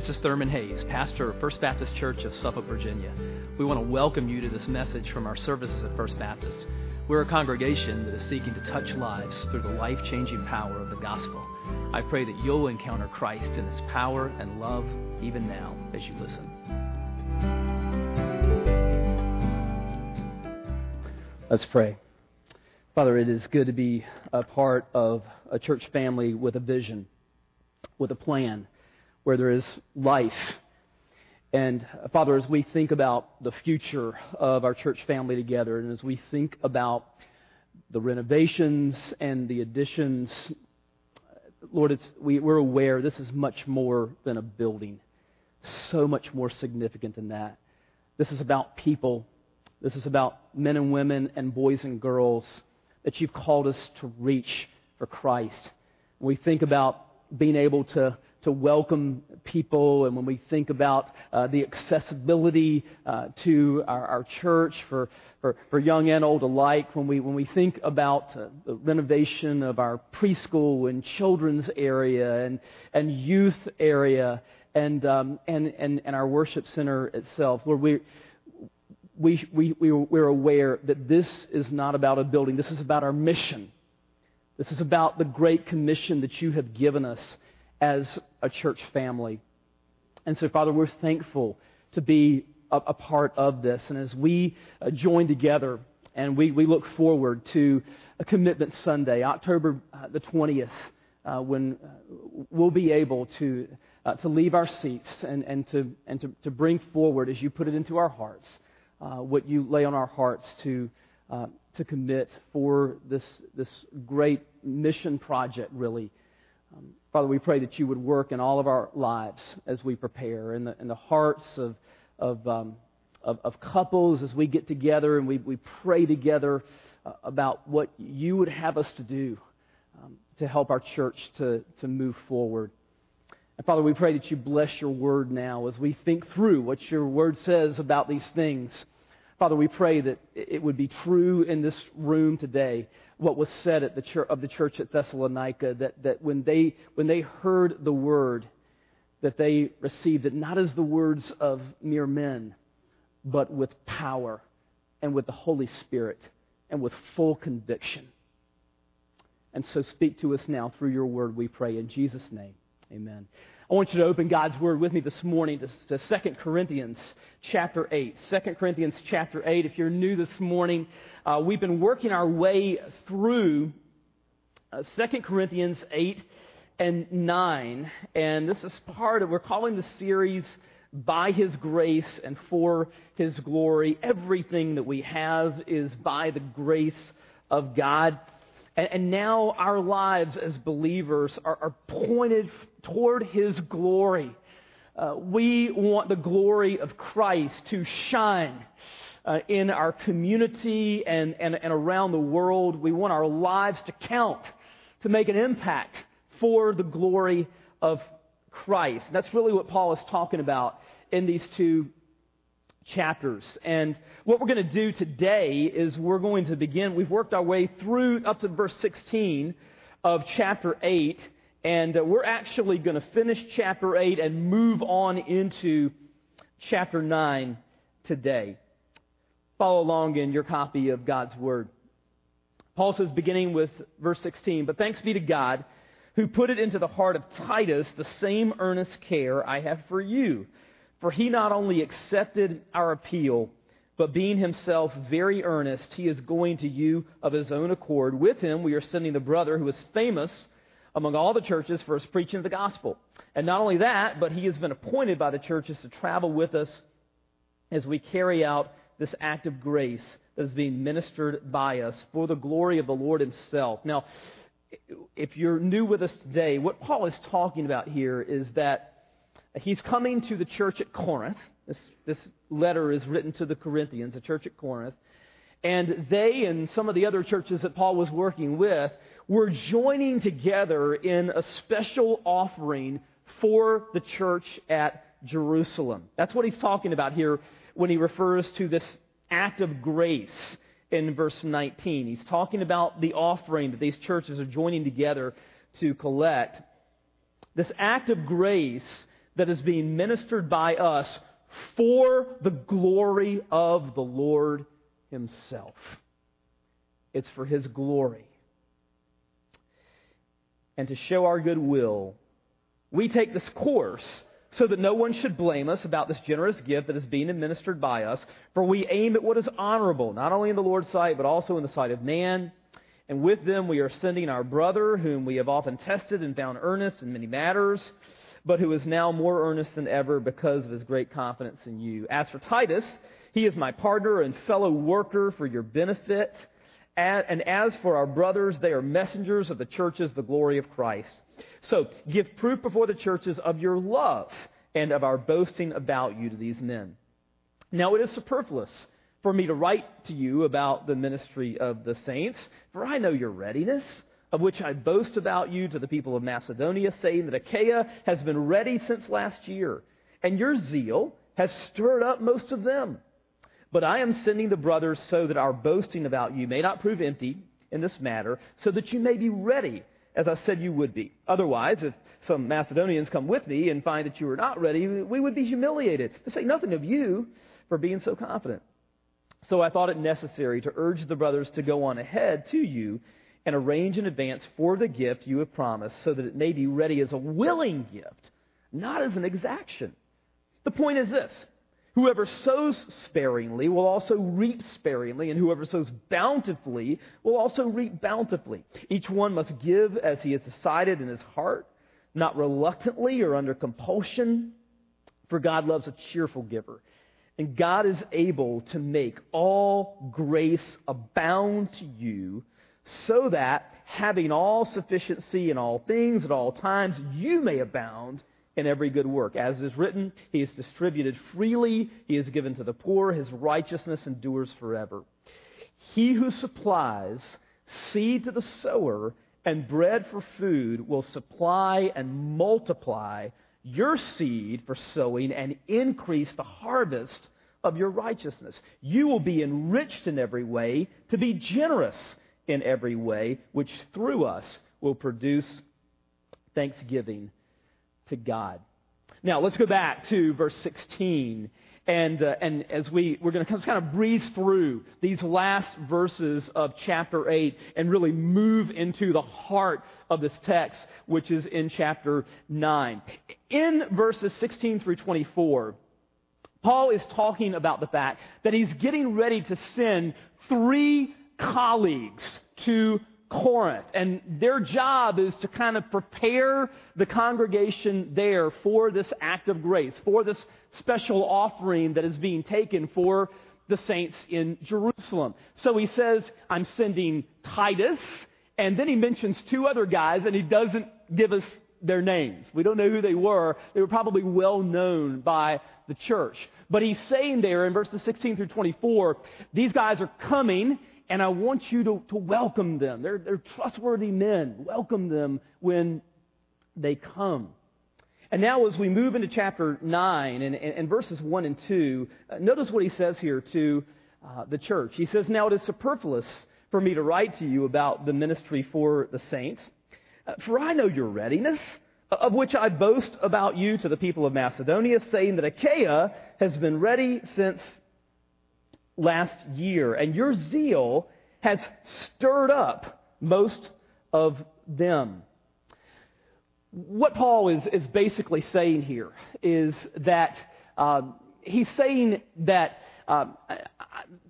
this is Thurman Hayes, pastor of First Baptist Church of Suffolk, Virginia. We want to welcome you to this message from our services at First Baptist. We're a congregation that is seeking to touch lives through the life changing power of the gospel. I pray that you'll encounter Christ in his power and love even now as you listen. Let's pray. Father, it is good to be a part of a church family with a vision, with a plan where there is life. And uh, Father, as we think about the future of our church family together, and as we think about the renovations and the additions, Lord, we, we're aware this is much more than a building, so much more significant than that. This is about people. This is about men and women and boys and girls that you've called us to reach for Christ. We think about being able to to welcome people, and when we think about uh, the accessibility uh, to our, our church for, for, for, young and old alike, when we, when we think about uh, the renovation of our preschool and children's area and, and youth area and, um, and, and, and our worship center itself, Lord, we, we, we, we, we're aware that this is not about a building. This is about our mission. This is about the great commission that you have given us as a church family. And so, Father, we're thankful to be a, a part of this. And as we uh, join together and we, we look forward to a commitment Sunday, October uh, the 20th, uh, when uh, we'll be able to, uh, to leave our seats and, and, to, and to, to bring forward, as you put it into our hearts, uh, what you lay on our hearts to, to commit for this, this great mission project, really, um, Father, we pray that you would work in all of our lives as we prepare, in the, in the hearts of, of, um, of, of, couples as we get together and we, we pray together uh, about what you would have us to do um, to help our church to, to move forward. And Father, we pray that you bless your word now as we think through what your word says about these things. Father, we pray that it would be true in this room today what was said at the church, of the church at Thessalonica that, that when, they, when they heard the word, that they received it not as the words of mere men, but with power and with the Holy Spirit and with full conviction. And so speak to us now through your word, we pray. In Jesus' name, amen. I want you to open God's Word with me this morning to, to 2 Corinthians chapter 8. 2 Corinthians chapter 8. If you're new this morning, uh, we've been working our way through uh, 2 Corinthians 8 and 9. And this is part of, we're calling the series By His Grace and For His Glory. Everything that we have is by the grace of God. And, and now our lives as believers are, are pointed toward His glory. Uh, we want the glory of Christ to shine uh, in our community and, and, and around the world. We want our lives to count, to make an impact for the glory of Christ. And that's really what Paul is talking about in these two chapters. And what we're going to do today is we're going to begin, we've worked our way through up to verse 16 of chapter 8, and uh, we're actually going to finish chapter 8 and move on into chapter 9 today. Follow along in your copy of God's Word. Paul says, beginning with verse 16, But thanks be to God who put it into the heart of Titus the same earnest care I have for you. For he not only accepted our appeal, but being himself very earnest, he is going to you of his own accord. With him, we are sending the brother who is famous among all the churches for his preaching of the gospel. And not only that, but he has been appointed by the churches to travel with us as we carry out this act of grace that is being ministered by us for the glory of the Lord Himself. Now, if you're new with us today, what Paul is talking about here is that he's coming to the church at Corinth. This, this letter is written to the Corinthians, the church at Corinth. And they and some of the other churches that Paul was working with were joining together in a special offering for the church at Jerusalem. That's what he's talking about here when he refers to this act of grace in verse 19. He's talking about the offering that these churches are joining together to collect. This act of grace that is being ministered by us for the glory of the Lord Himself. It's for His glory. And to show our goodwill, we take this course so that no one should blame us about this generous gift that is being administered by us, for we aim at what is honorable, not only in the Lord's sight, but also in the sight of man. And with them we are sending our brother, whom we have often tested and found earnest in many matters, but who is now more earnest than ever because of his great confidence in you. As for Titus, he is my partner and fellow worker for your benefit. And as for our brothers, they are messengers of the churches, the glory of Christ. So give proof before the churches of your love and of our boasting about you to these men. Now it is superfluous for me to write to you about the ministry of the saints, for I know your readiness, of which I boast about you to the people of Macedonia, saying that Achaia has been ready since last year, and your zeal has stirred up most of them. But I am sending the brothers so that our boasting about you may not prove empty in this matter, so that you may be ready as I said you would be. Otherwise, if some Macedonians come with me and find that you are not ready, we would be humiliated, to say nothing of you for being so confident. So I thought it necessary to urge the brothers to go on ahead to you and arrange in advance for the gift you have promised, so that it may be ready as a willing gift, not as an exaction. The point is this Whoever sows sparingly will also reap sparingly, and whoever sows bountifully will also reap bountifully. Each one must give as he has decided in his heart, not reluctantly or under compulsion, for God loves a cheerful giver. And God is able to make all grace abound to you, so that, having all sufficiency in all things at all times, you may abound in every good work. As is written, He has distributed freely, He has given to the poor, His righteousness endures forever. He who supplies seed to the sower and bread for food will supply and multiply your seed for sowing and increase the harvest of your righteousness. You will be enriched in every way to be generous in every way, which through us will produce thanksgiving to God. Now, let's go back to verse 16. And, uh, and as we, we're going to kind of breeze through these last verses of chapter 8 and really move into the heart of this text, which is in chapter 9. In verses 16 through 24, Paul is talking about the fact that he's getting ready to send three colleagues to Corinth. And their job is to kind of prepare the congregation there for this act of grace, for this special offering that is being taken for the saints in Jerusalem. So he says, I'm sending Titus, and then he mentions two other guys, and he doesn't give us their names. We don't know who they were. They were probably well known by the church. But he's saying there in verses 16 through 24, these guys are coming and I want you to, to welcome them. They're, they're trustworthy men. Welcome them when they come. And now, as we move into chapter 9 and, and, and verses 1 and 2, uh, notice what he says here to uh, the church. He says, Now it is superfluous for me to write to you about the ministry for the saints, uh, for I know your readiness, of which I boast about you to the people of Macedonia, saying that Achaia has been ready since last year, and your zeal has stirred up most of them. What Paul is, is basically saying here is that um, he's saying that um,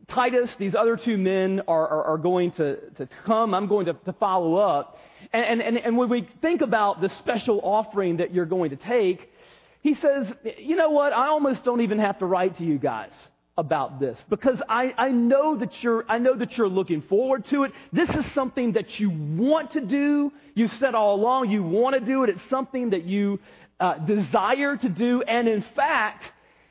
Titus, these other two men are, are, are going to, to come. I'm going to, to follow up. And, and, and when we think about the special offering that you're going to take, he says, you know what? I almost don't even have to write to you guys about this because I, I know that you're I know that you're looking forward to it. This is something that you want to do. You said all along you want to do it. It's something that you uh, desire to do, and in fact,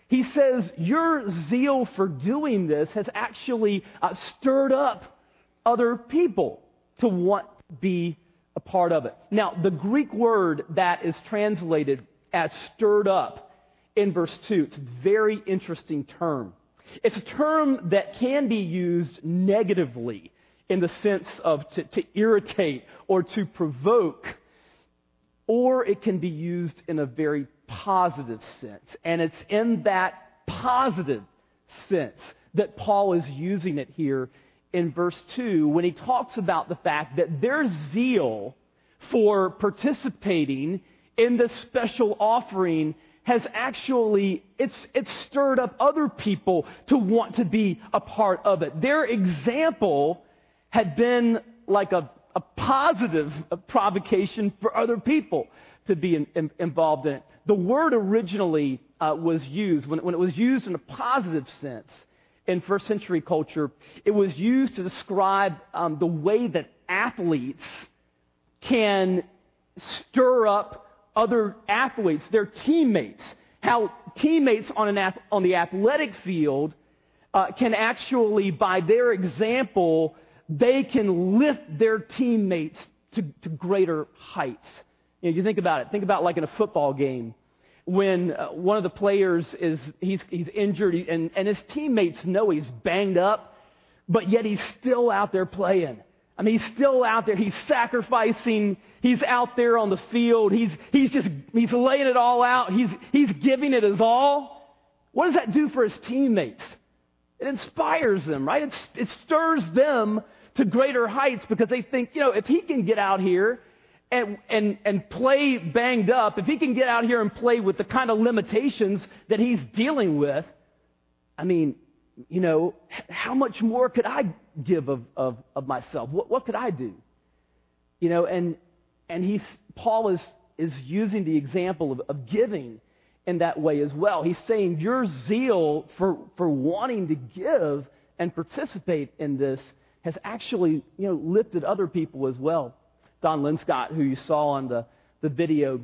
he says your zeal for doing this has actually uh, stirred up other people to want to be a part of it. Now, the Greek word that is translated as stirred up in verse 2, it's a very interesting term. It's a term that can be used negatively in the sense of to, to irritate or to provoke. or it can be used in a very positive sense. And it's in that positive sense that Paul is using it here in verse 2 when he talks about the fact that their zeal for participating in this special offering has actually it's it's stirred up other people to want to be a part of it. Their example had been like a, a positive provocation for other people to be in, in, involved in it. The word originally uh, was used when, when it was used in a positive sense in first century culture. It was used to describe um, the way that athletes can stir up other athletes, their teammates. How teammates on, an, on the athletic field uh, can actually, by their example, they can lift their teammates to, to greater heights. You, know, you think about it. Think about like in a football game when uh, one of the players is he's, he's injured and, and his teammates know he's banged up, but yet he's still out there playing. I mean, he's still out there. He's sacrificing. He's out there on the field. He's, he's just, he's laying it all out. He's, he's giving it his all. What does that do for his teammates? It inspires them, right? It, it stirs them to greater heights because they think, you know, if he can get out here and, and, and play banged up, if he can get out here and play with the kind of limitations that he's dealing with, I mean, you know, how much more could I give of, of, of myself? What, what could I do? You know, and, and he's, Paul is, is using the example of, of giving in that way as well. He's saying your zeal for, for wanting to give and participate in this has actually, you know, lifted other people as well. Don Linscott, who you saw on the, the video,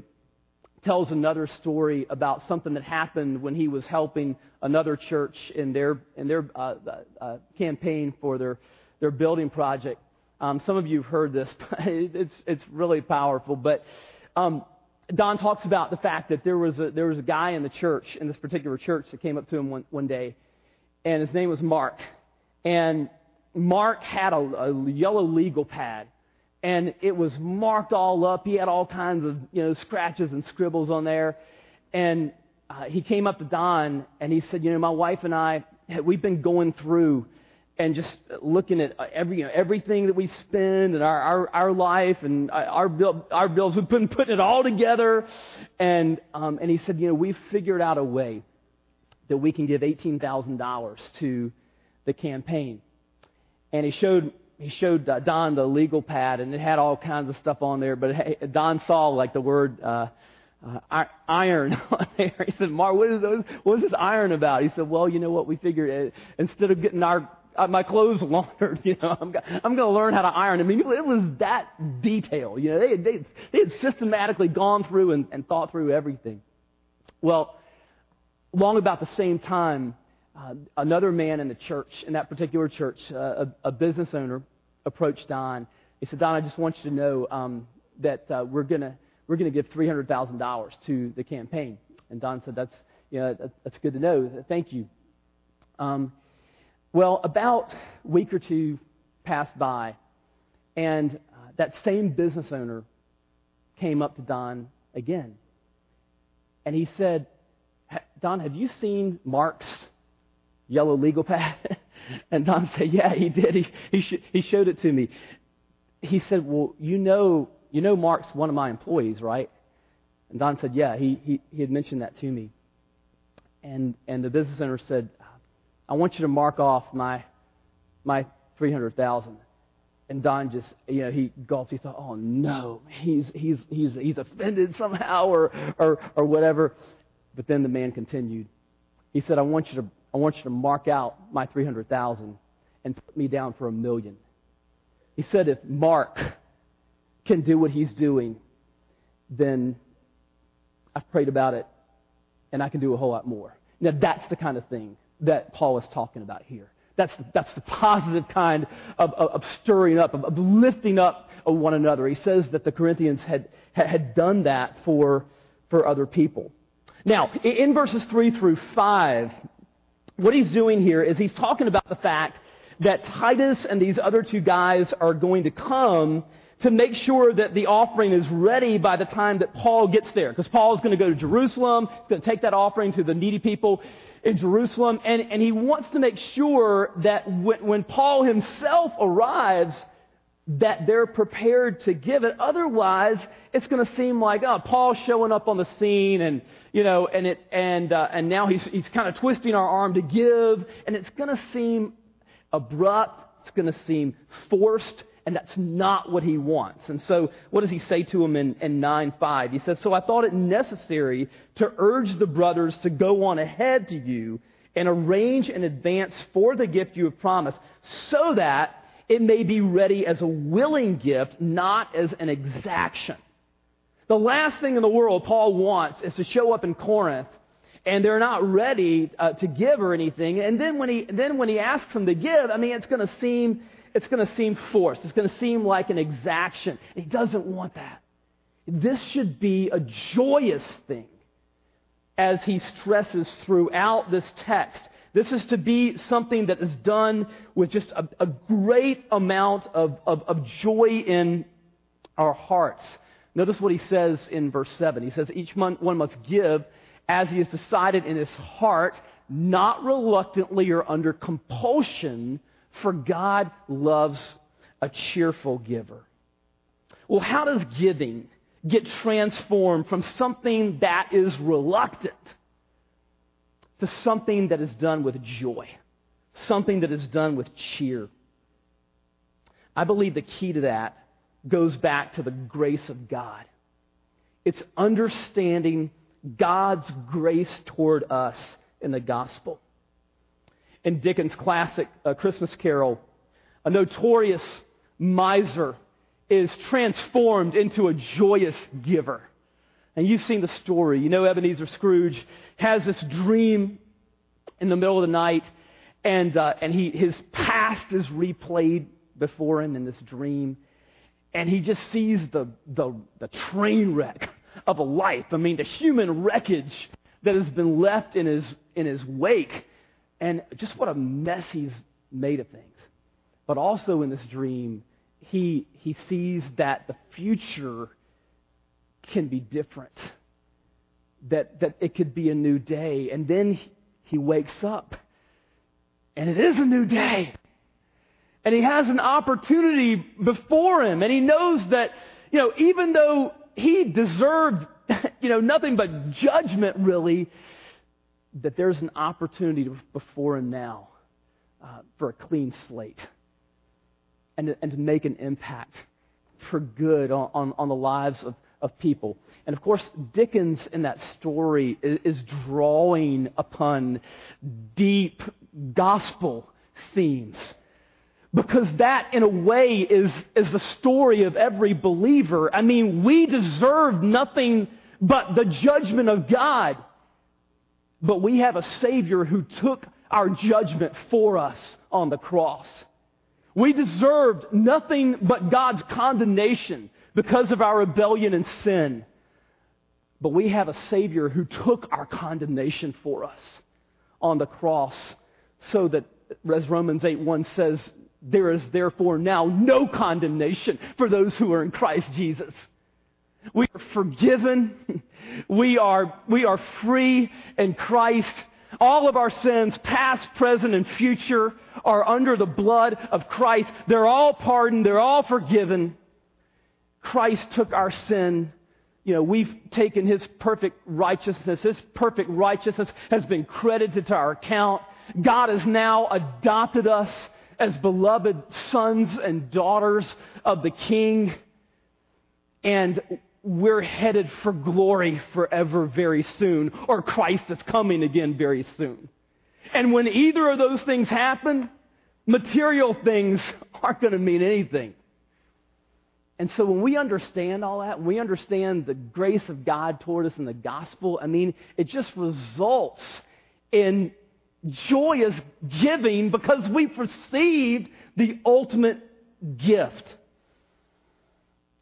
tells another story about something that happened when he was helping another church in their in their uh, uh, campaign for their their building project. Um, some of you have heard this. it's it's really powerful. But um, Don talks about the fact that there was a there was a guy in the church in this particular church that came up to him one one day, and his name was Mark, and Mark had a, a yellow legal pad and it was marked all up. He had all kinds of you know scratches and scribbles on there, and uh, he came up to Don and he said, you know, my wife and I, we've been going through and just looking at every, you know, everything that we spend and our, our, our life and our, bill, our bills. We've been putting it all together. And, um, and he said, you know, we've figured out a way that we can give $18,000 to the campaign. And he showed he showed Don the legal pad, and it had all kinds of stuff on there. But it, Don saw like the word uh, uh, iron on there. He said, "Mark, what is those? What is this iron about?" He said, "Well, you know what? We figured uh, instead of getting our uh, my clothes laundered, you know, I'm, I'm going to learn how to iron. I mean, it was that detail. You know, they, they, they had systematically gone through and, and thought through everything. Well, long about the same time, uh, another man in the church, in that particular church, uh, a, a, business owner, approached Don. He said, Don, I just want you to know um, that uh, we're going to we're to give $300,000 to the campaign. And Don said, that's, you know, that's good to know. Thank you. Um, well, about a week or two passed by, and uh, that same business owner came up to Don again. And he said, Don, have you seen Mark's yellow legal pad? and Don said, Yeah, he did. He, he, sh- he showed it to me. He said, Well, you know, you know Mark's one of my employees, right? And Don said, Yeah, he, he, he had mentioned that to me. And, and the business owner said, I want you to mark off my, my 300000 and Don just, you know, he gulped. He thought, "Oh no, he's he's he's he's offended somehow, or or or whatever." But then the man continued. He said, "I want you to I want you to mark out my 300,000 and put me down for a million. He said, if Mark can do what he's doing, then I've prayed about it and I can do a whole lot more. Now, that's the kind of thing that Paul is talking about here. That's the, that's the positive kind of, of, of stirring up, of, of, lifting up of one another. He says that the Corinthians had, had done that for, for other people. Now, in verses 3 through 5, what he's doing here is he's talking about the fact that Titus and these other two guys are going to come to make sure that the offering is ready by the time that Paul gets there. Because Paul is going to go to Jerusalem. He's going to take that offering to the needy people in Jerusalem. And, and he wants to make sure that when, when Paul himself arrives, that they're prepared to give it. Otherwise, it's going to seem like, oh, Paul's showing up on the scene and, you know, and it, and, uh, and now he's, he's kind of twisting our arm to give. And it's going to seem abrupt. It's going to seem forced. And that's not what he wants. And so, what does he say to him in, in 9 5? He says, So I thought it necessary to urge the brothers to go on ahead to you and arrange in advance for the gift you have promised, so that it may be ready as a willing gift, not as an exaction. The last thing in the world Paul wants is to show up in Corinth and they're not ready uh, to give or anything. And then when he then when he asks them to give, I mean, it's going to seem it's going to seem forced. It's going to seem like an exaction. He doesn't want that. This should be a joyous thing as he stresses throughout this text. This is to be something that is done with just a, a great amount of, of, of joy in our hearts. Notice what he says in verse 7. He says, Each one must give as he has decided in his heart, not reluctantly or under compulsion for God loves a cheerful giver. Well, how does giving get transformed from something that is reluctant to something that is done with joy, something that is done with cheer? I believe the key to that goes back to the grace of God. It's understanding God's grace toward us in the gospel in Dickens' classic uh, Christmas Carol, a notorious miser is transformed into a joyous giver. And you've seen the story. You know, Ebenezer Scrooge has this dream in the middle of the night, and, uh, and he, his past is replayed before him in this dream. And he just sees the, the, the train wreck of a life. I mean, the human wreckage that has been left in his, in his wake and just what a mess he's made of things. But also in this dream, he, he sees that the future can be different, that, that it could be a new day. And then he wakes up, and it is a new day. And he has an opportunity before him, and he knows that, you know, even though he deserved, you know, nothing but judgment, really, that there's an opportunity before and now uh, for a clean slate and to, and to make an impact for good on, on, on, the lives of, of people. And of course, Dickens in that story is, is drawing upon deep gospel themes. Because that, in a way, is, is the story of every believer. I mean, we deserve nothing but the judgment of God. But we have a Savior who took our judgment for us on the cross. We deserved nothing but God's condemnation because of our rebellion and sin. But we have a Savior who took our condemnation for us on the cross so that, as Romans 8 1 says, there is therefore now no condemnation for those who are in Christ Jesus. We are forgiven. We are, we are free in Christ. All of our sins, past, present, and future, are under the blood of Christ. They're all pardoned. They're all forgiven. Christ took our sin. You know, we've taken his perfect righteousness. His perfect righteousness has been credited to our account. God has now adopted us as beloved sons and daughters of the King. And we're headed for glory forever very soon, or Christ is coming again very soon. And when either of those things happen, material things aren't going to mean anything. And so when we understand all that, we understand the grace of God toward us in the gospel, I mean, it just results in joyous giving because we've received the ultimate gift.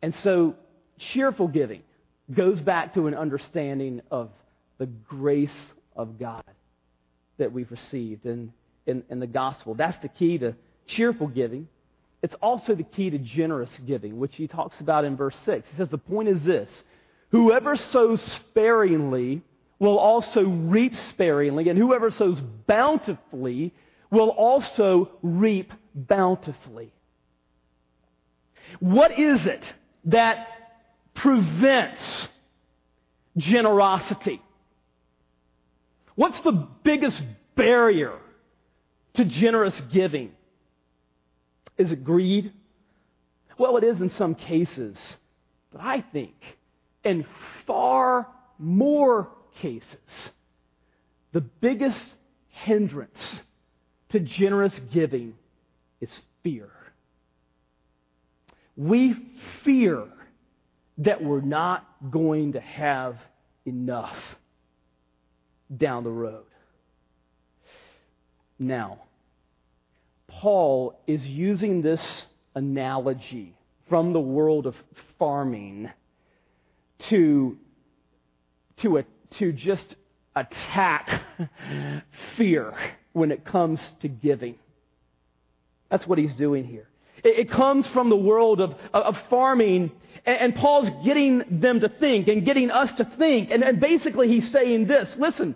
And so cheerful giving goes back to an understanding of the grace of God that we've received in, in, in the gospel. That's the key to cheerful giving. It's also the key to generous giving, which he talks about in verse 6. He says, The point is this whoever sows sparingly will also reap sparingly, and whoever sows bountifully will also reap bountifully. What is it that prevents generosity? What's the biggest barrier to generous giving? Is it greed? Well, it is in some cases. But I think in far more cases, the biggest hindrance to generous giving is fear. We fear that we're not going to have enough down the road. Now, Paul is using this analogy from the world of farming to, to, a, to just attack fear when it comes to giving. That's what he's doing here. It, comes from the world of, of farming, and, and, Paul's getting them to think and getting us to think. And, and basically, he's saying this listen,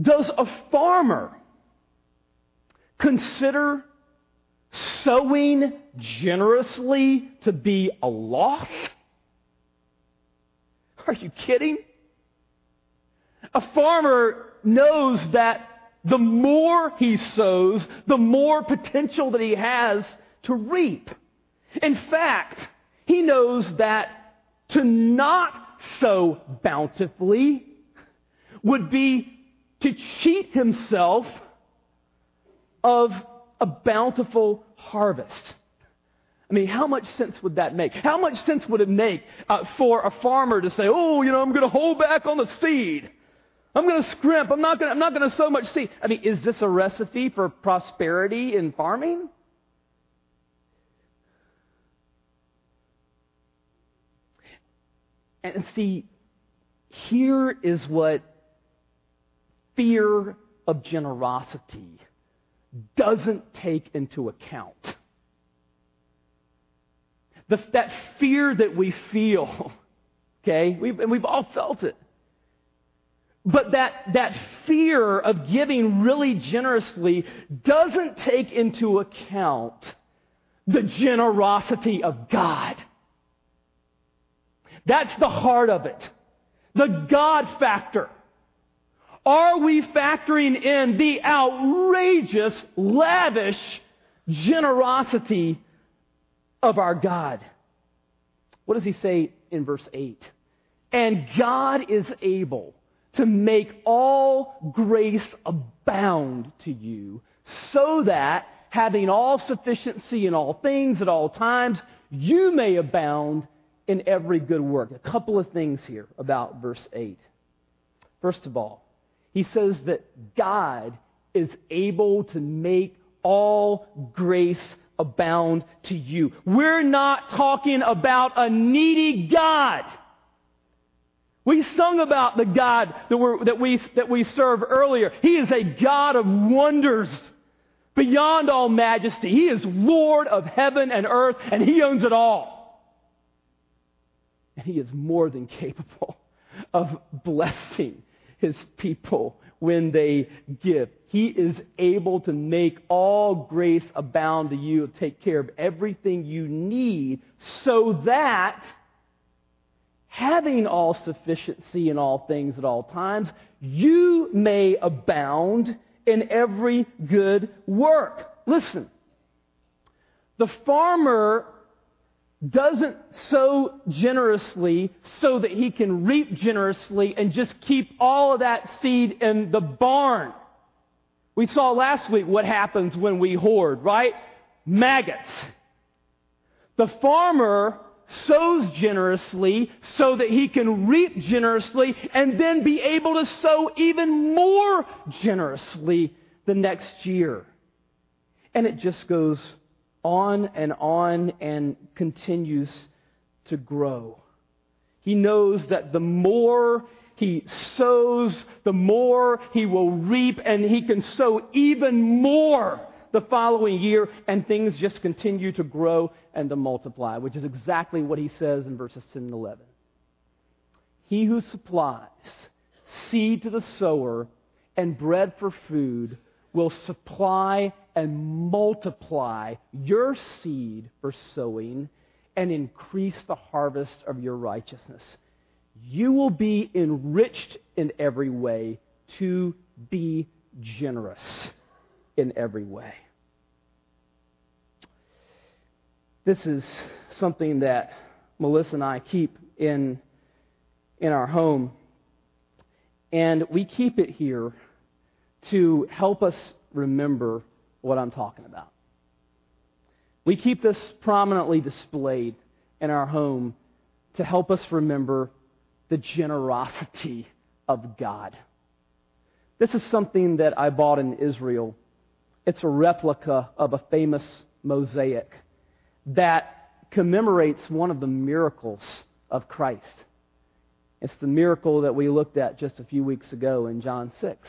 does a farmer consider sowing generously to be a loss? Are you kidding? A farmer knows that the more he sows, the more potential that he has to reap. In fact, he knows that to not sow bountifully would be to cheat himself of a bountiful harvest. I mean, how much sense would that make? How much sense would it make uh, for a farmer to say, oh, you know, I'm going to hold back on the seed? I'm going to scrimp. I'm not going to, I'm not going to sow much seed. I mean, is this a recipe for prosperity in farming? And see, here is what fear of generosity doesn't take into account. The, that fear that we feel, okay, we've, and we've all felt it. But that, that fear of giving really generously doesn't take into account the generosity of God. That's the heart of it. The God factor. Are we factoring in the outrageous, lavish generosity of our God? What does he say in verse 8? And God is able to make all grace abound to you, so that, having all sufficiency in all things at all times, you may abound in every good work. A couple of things here about verse 8. First of all, he says that God is able to make all grace abound to you. We're not talking about a needy God. We sung about the God that, that, we, that we serve earlier. He is a God of wonders beyond all majesty. He is Lord of heaven and earth, and He owns it all. And He is more than capable of blessing His people when they give. He is able to make all grace abound to you, take care of everything you need, so that having all sufficiency in all things at all times, you may abound in every good work. Listen, the farmer doesn't sow generously so that he can reap generously and just keep all of that seed in the barn. We saw last week what happens when we hoard, right? Maggots. The farmer sows generously so that he can reap generously and then be able to sow even more generously the next year. And it just goes on and on and continues to grow. He knows that the more he sows, the more he will reap, and he can sow even more the following year, and things just continue to grow and to multiply, which is exactly what he says in verses 10 and 11. He who supplies seed to the sower and bread for food will supply and multiply your seed for sowing and increase the harvest of your righteousness. You will be enriched in every way to be generous in every way. This is something that Melissa and I keep in, in our home. And we keep it here to help us remember what I'm talking about. We keep this prominently displayed in our home to help us remember the generosity of God. This is something that I bought in Israel. It's a replica of a famous mosaic that commemorates one of the miracles of Christ. It's the miracle that we looked at just a few weeks ago in John 6.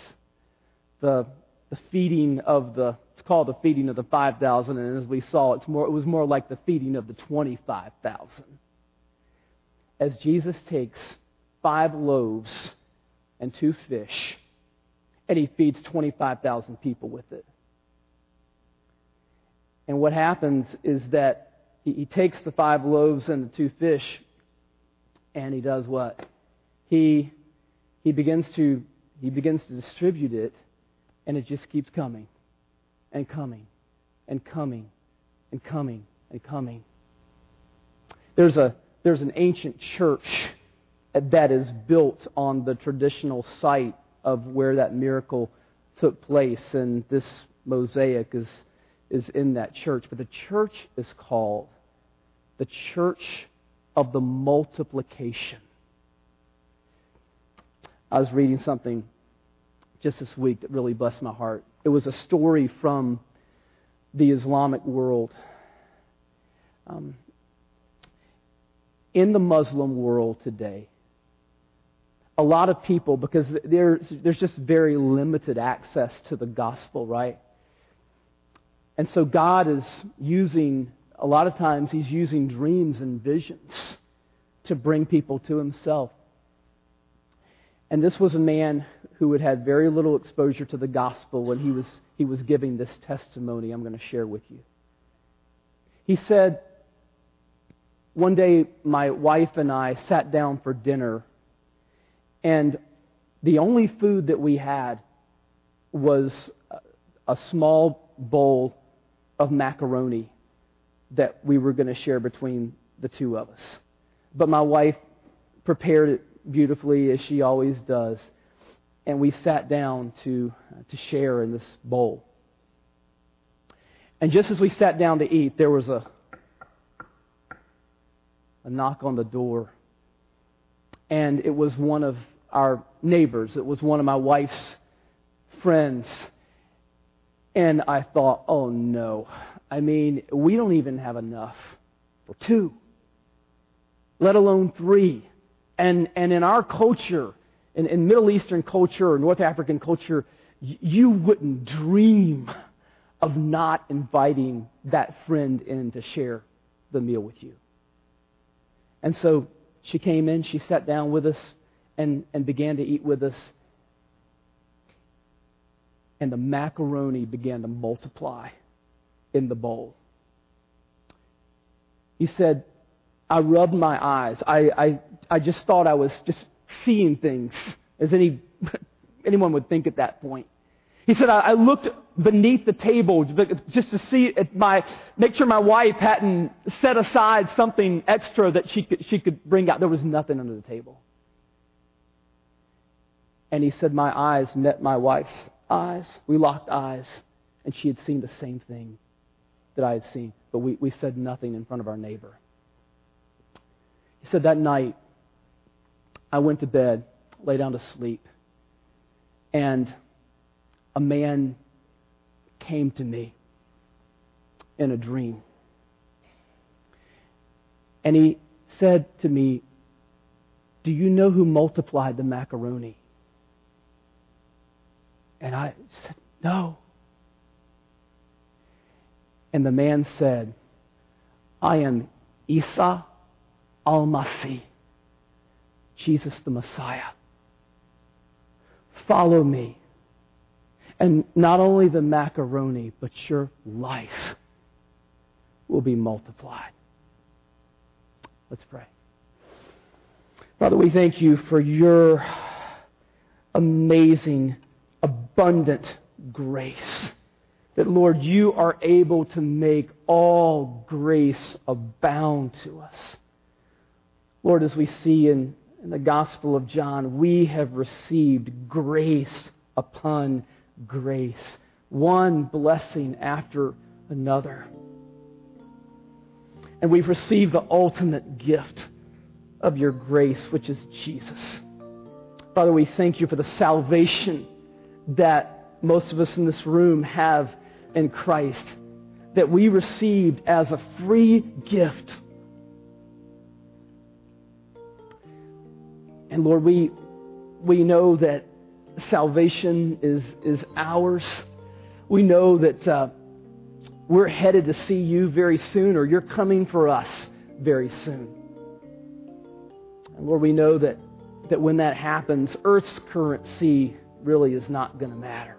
The, the feeding of the, called the feeding of the 5,000, and as we saw, it's more, it was more like the feeding of the 25,000. As Jesus takes five loaves and two fish, and he feeds 25,000 people with it. And what happens is that he, he takes the five loaves and the two fish, and he does what? He, he, begins to, he begins to distribute it, and it just keeps coming and coming and coming and coming and coming. There's, a, there's an ancient church that is built on the traditional site of where that miracle took place, and this mosaic is, is in that church. But the church is called the church of the multiplication. I was reading something just this week that really blessed my heart. It was a story from the Islamic world. Um, in the Muslim world today, a lot of people, because there's, there's just very limited access to the gospel, right? And so God is using, a lot of times, He's using dreams and visions to bring people to Himself. And this was a man who had had very little exposure to the gospel when he was, he was giving this testimony I'm going to share with you. He said, One day my wife and I sat down for dinner and the only food that we had was a small bowl of macaroni that we were going to share between the two of us. But my wife prepared it beautifully, as she always does, and we sat down to, uh, to share in this bowl. And just as we sat down to eat, there was a, a knock on the door. And it was one of our neighbors. It was one of my wife's friends. And I thought, oh no. I mean, we don't even have enough for two, let alone three. And, and in our culture, in, in Middle Eastern culture or North African culture, you wouldn't dream of not inviting that friend in to share the meal with you. And so she came in, she sat down with us, and, and began to eat with us. And the macaroni began to multiply in the bowl. He said, I rubbed my eyes. I, I, I just thought I was just seeing things, as any, anyone would think at that point. He said, I, I looked beneath the table just to see my, make sure my wife hadn't set aside something extra that she could, she could bring out. There was nothing under the table. And he said, My eyes met my wife's eyes. We locked eyes, and she had seen the same thing that I had seen, but we, we said nothing in front of our neighbor. He said, That night, I went to bed, lay down to sleep, and a man came to me in a dream. And he said to me, Do you know who multiplied the macaroni? And I said, No. And the man said, I am Isa al Masih, Jesus the Messiah. Follow me. And not only the macaroni, but your life will be multiplied. Let's pray. Father, we thank you for your amazing, abundant grace. That, Lord, you are able to make all grace abound to us. Lord, as we see in, in the Gospel of John, we have received grace upon grace, one blessing after another. And we've received the ultimate gift of your grace, which is Jesus. Father, we thank you for the salvation that most of us in this room have in Christ, that we received as a free gift. And Lord, we, we know that salvation is, is ours. We know that uh, we're headed to see you very soon, or you're coming for us very soon. And Lord, we know that, that when that happens, Earth's currency really is not going to matter.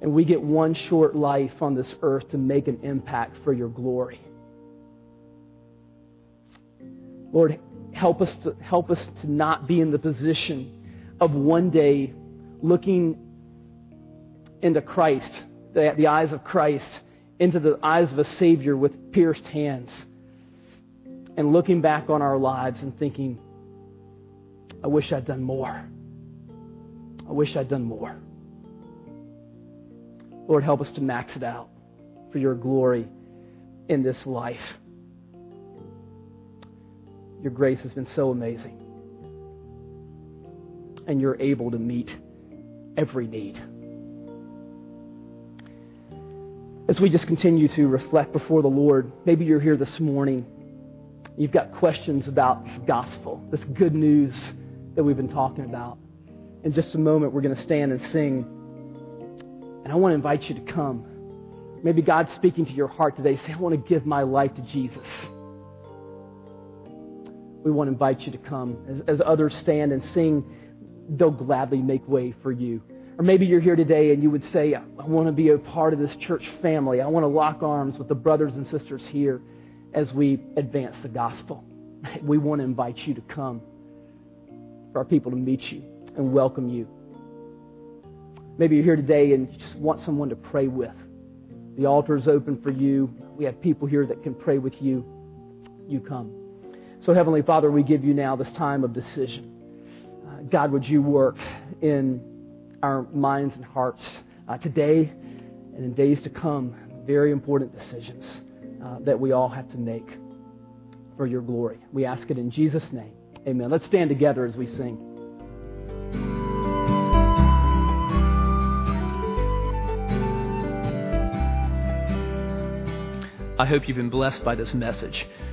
And we get one short life on this earth to make an impact for your glory. Lord, help us to, help us to not be in the position of one day looking into Christ, the, the eyes of Christ, into the eyes of a Savior with pierced hands, and looking back on our lives and thinking, I wish I'd done more. I wish I'd done more. Lord, help us to max it out for your glory in this life. Your grace has been so amazing. And you're able to meet every need. As we just continue to reflect before the Lord, maybe you're here this morning. You've got questions about the gospel, this good news that we've been talking about. In just a moment, we're going to stand and sing. And I want to invite you to come. Maybe God's speaking to your heart today. Say, I want to give my life to Jesus. We want to invite you to come. As, as others stand and sing, they'll gladly make way for you. Or maybe you're here today and you would say, I want to be a part of this church family. I want to lock arms with the brothers and sisters here as we advance the gospel. We want to invite you to come for our people to meet you and welcome you. Maybe you're here today and you just want someone to pray with. The altar is open for you. We have people here that can pray with you. You come. So, Heavenly Father, we give you now this time of decision. Uh, God, would you work in our minds and hearts uh, today and in days to come? Very important decisions uh, that we all have to make for your glory. We ask it in Jesus' name. Amen. Let's stand together as we sing. I hope you've been blessed by this message.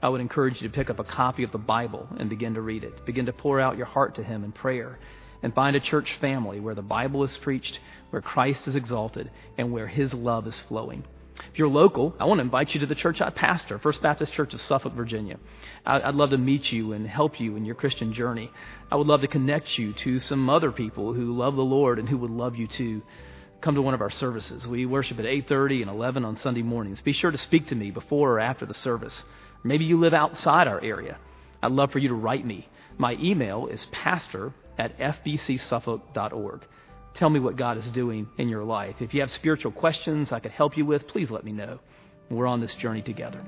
I would encourage you to pick up a copy of the Bible and begin to read it. Begin to pour out your heart to Him in prayer and find a church family where the Bible is preached, where Christ is exalted, and where His love is flowing. If you're local, I want to invite you to the church I pastor, First Baptist Church of Suffolk, Virginia. I'd love to meet you and help you in your Christian journey. I would love to connect you to some other people who love the Lord and who would love you too. Come to one of our services. We worship at 8:30 and 11 on Sunday mornings. Be sure to speak to me before or after the service. Maybe you live outside our area. I'd love for you to write me. My email is pastor at fbcsuffolk.org. Tell me what God is doing in your life. If you have spiritual questions I could help you with, please let me know. We're on this journey together.